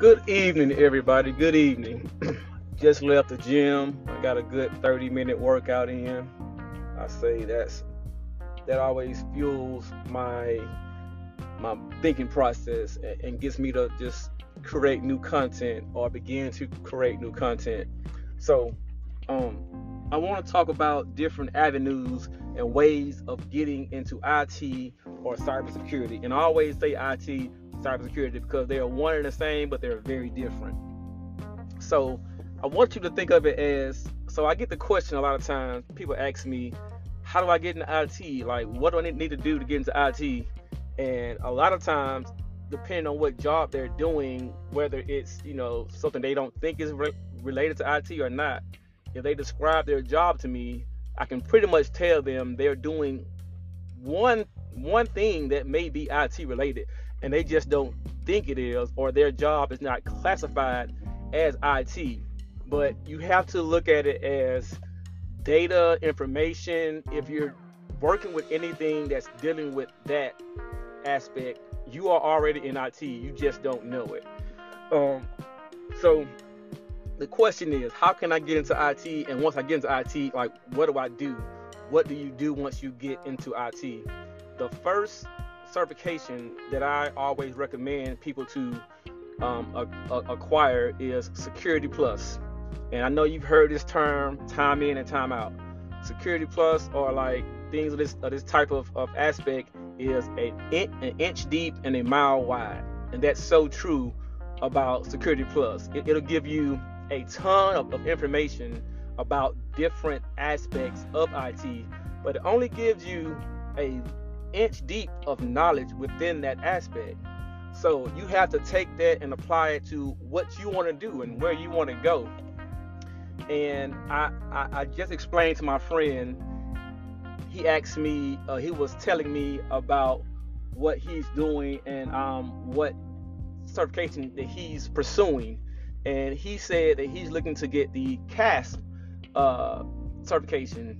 Good evening, everybody. Good evening. Just left the gym. I got a good 30 minute workout in. I say that's that always fuels my my thinking process and gets me to just create new content or begin to create new content. So, um, I want to talk about different avenues and ways of getting into IT or cybersecurity. And I always say IT cybersecurity because they are one and the same, but they're very different. So I want you to think of it as so I get the question a lot of times. People ask me, how do I get into IT? Like, what do I need to do to get into IT? And a lot of times, depending on what job they're doing, whether it's you know something they don't think is re- related to IT or not, if they describe their job to me, I can pretty much tell them they're doing one one thing that may be IT related and they just don't think it is, or their job is not classified as IT. But you have to look at it as data, information. If you're working with anything that's dealing with that aspect, you are already in IT. You just don't know it. Um, so the question is, how can I get into IT? And once I get into IT, like, what do I do? What do you do once you get into IT? The first certification that I always recommend people to um, a, a, acquire is Security Plus. And I know you've heard this term time in and time out. Security Plus or like things of this of this type of, of aspect is a an inch deep and a mile wide. And that's so true about Security Plus. It, will give you a ton of, of information about different aspects of IT, but it only gives you a inch deep of knowledge within that aspect. So you have to take that and apply it to what you want to do and where you want to go. And I, I, I, just explained to my friend, he asked me, uh, he was telling me about what he's doing and um, what certification that he's pursuing. And he said that he's looking to get the CASP uh, certification,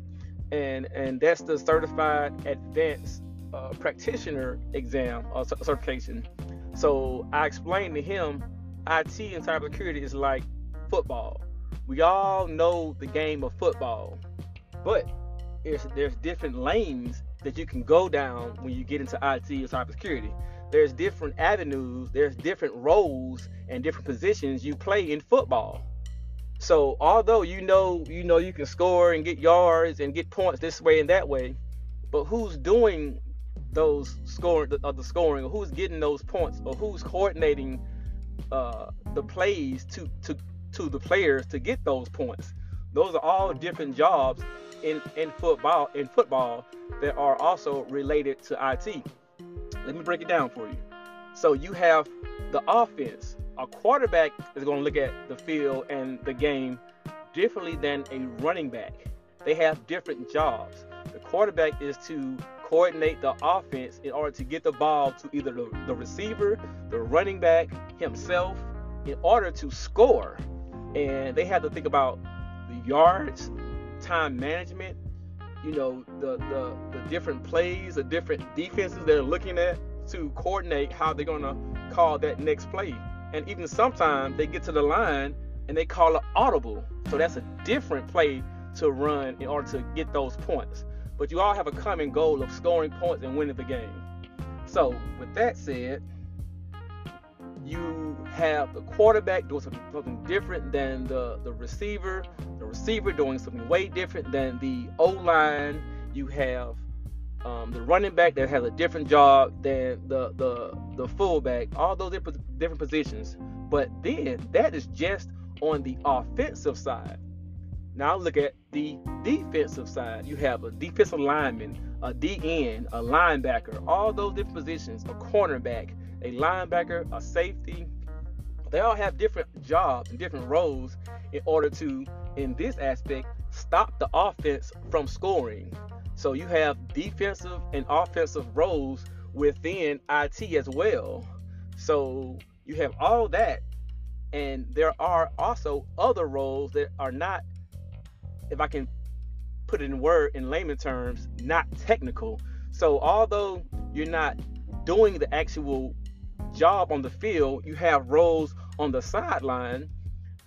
and and that's the Certified Advanced uh, practitioner exam or certification. So I explained to him IT and cybersecurity is like football. We all know the game of football, but there's different lanes that you can go down when you get into IT or cybersecurity. There's different avenues, there's different roles and different positions you play in football. So although you know you know you can score and get yards and get points this way and that way, but who's doing those scoring of the scoring or who's getting those points or who's coordinating uh, the plays to to to the players to get those points. Those are all different jobs in in football in football that are also related to IT. Let me break it down for you. So you have the offense. A quarterback is going to look at the field and the game differently than a running back. They have different jobs. The quarterback is to coordinate the offense in order to get the ball to either the, the receiver, the running back, himself, in order to score. And they have to think about the yards, time management, you know, the, the, the different plays, the different defenses they're looking at to coordinate how they're going to call that next play. And even sometimes they get to the line and they call it audible. So that's a different play to run in order to get those points but you all have a common goal of scoring points and winning the game. So, with that said, you have the quarterback doing something different than the, the receiver, the receiver doing something way different than the O line. You have um, the running back that has a different job than the the the fullback. All those different different positions. But then that is just on the offensive side. Now look at the defensive side. You have a defensive lineman, a DN, a linebacker, all those different positions, a cornerback, a linebacker, a safety. They all have different jobs and different roles in order to, in this aspect, stop the offense from scoring. So you have defensive and offensive roles within IT as well. So you have all that. And there are also other roles that are not if I can put it in word in layman terms, not technical. So although you're not doing the actual job on the field, you have roles on the sideline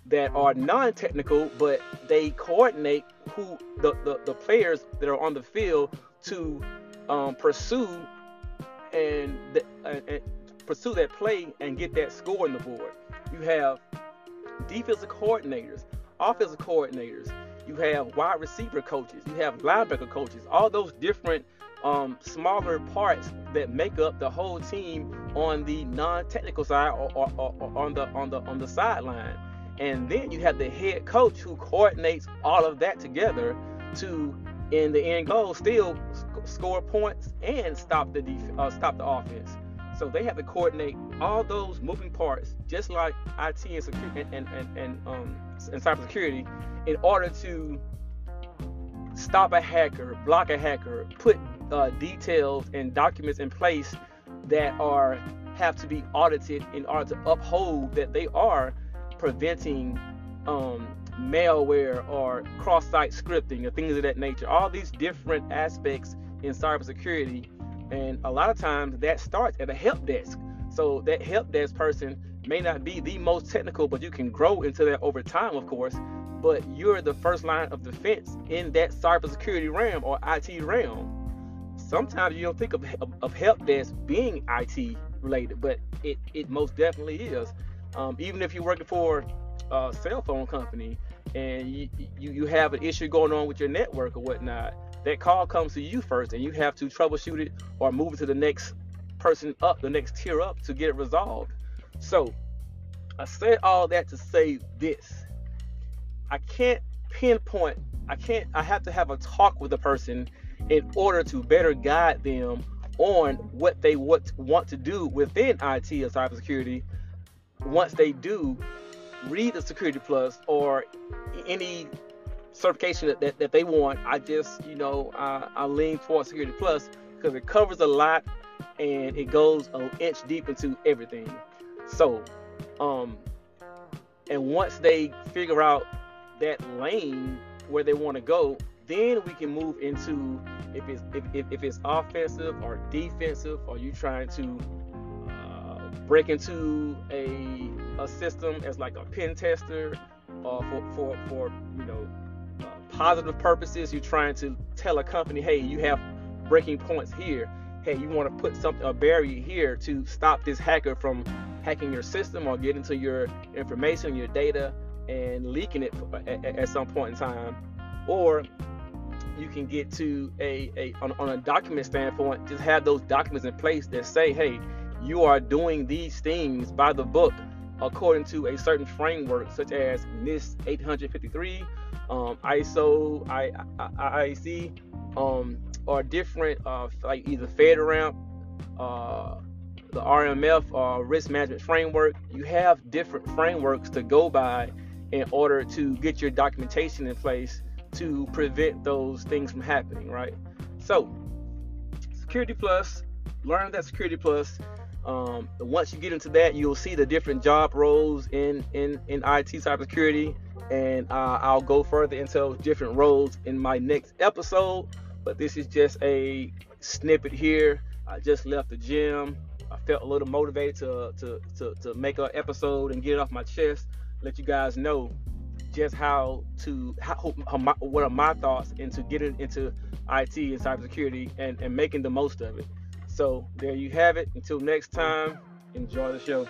that are non-technical, but they coordinate who the, the, the players that are on the field to um, pursue and, the, and, pursue that play and get that score on the board. You have defensive coordinators, offensive coordinators. You have wide receiver coaches. You have linebacker coaches. All those different um, smaller parts that make up the whole team on the non-technical side or, or, or, or on the on the on the sideline. And then you have the head coach who coordinates all of that together to, in the end goal, still score points and stop the def- uh, stop the offense. So they have to coordinate all those moving parts, just like IT and security and and, and, um and cybersecurity, in order to stop a hacker, block a hacker, put uh, details and documents in place that are have to be audited in order to uphold that they are preventing um, malware or cross-site scripting or things of that nature. All these different aspects in cybersecurity, and a lot of times that starts at a help desk. So that help desk person may not be the most technical, but you can grow into that over time, of course. But you're the first line of defense in that cybersecurity realm or IT realm. Sometimes you don't think of, of, help desk being IT related, but it, it most definitely is. Um, even if you're working for a cell phone company and you, you, you have an issue going on with your network or whatnot, that call comes to you first and you have to troubleshoot it or move it to the next person up, the next tier up to get it resolved. So I said all that to say this. I can't pinpoint, I can't, I have to have a talk with a person in order to better guide them on what they want, want to do within IT or cybersecurity once they do read the Security Plus or any certification that, that, that they want, I just, you know, I, I lean towards Security Plus because it covers a lot and it goes an inch deep into everything. So, um, and once they figure out that lane where they want to go, then we can move into if it's if, if, if it's offensive or defensive, or you trying to break into a a system as like a pen tester uh, for for for you know uh, positive purposes. You're trying to tell a company, hey, you have breaking points here. Hey, you want to put something a barrier here to stop this hacker from hacking your system or getting to your information, your data, and leaking it at, at some point in time, or you can get to a, a on, on a document standpoint, just have those documents in place that say, hey, you are doing these things by the book according to a certain framework, such as NIST 853, um, ISO, I, I, IIC, um, or different, uh, like either FedRAMP, uh, the RMF, or uh, risk management framework. You have different frameworks to go by in order to get your documentation in place to prevent those things from happening, right? So, Security Plus, learn that Security Plus um, once you get into that, you'll see the different job roles in in in IT cybersecurity, and uh, I'll go further into different roles in my next episode. But this is just a snippet here. I just left the gym. I felt a little motivated to to to, to make an episode and get it off my chest. Let you guys know just how to how, what are my thoughts into getting into IT and cybersecurity and, and making the most of it. So there you have it. Until next time, enjoy the show.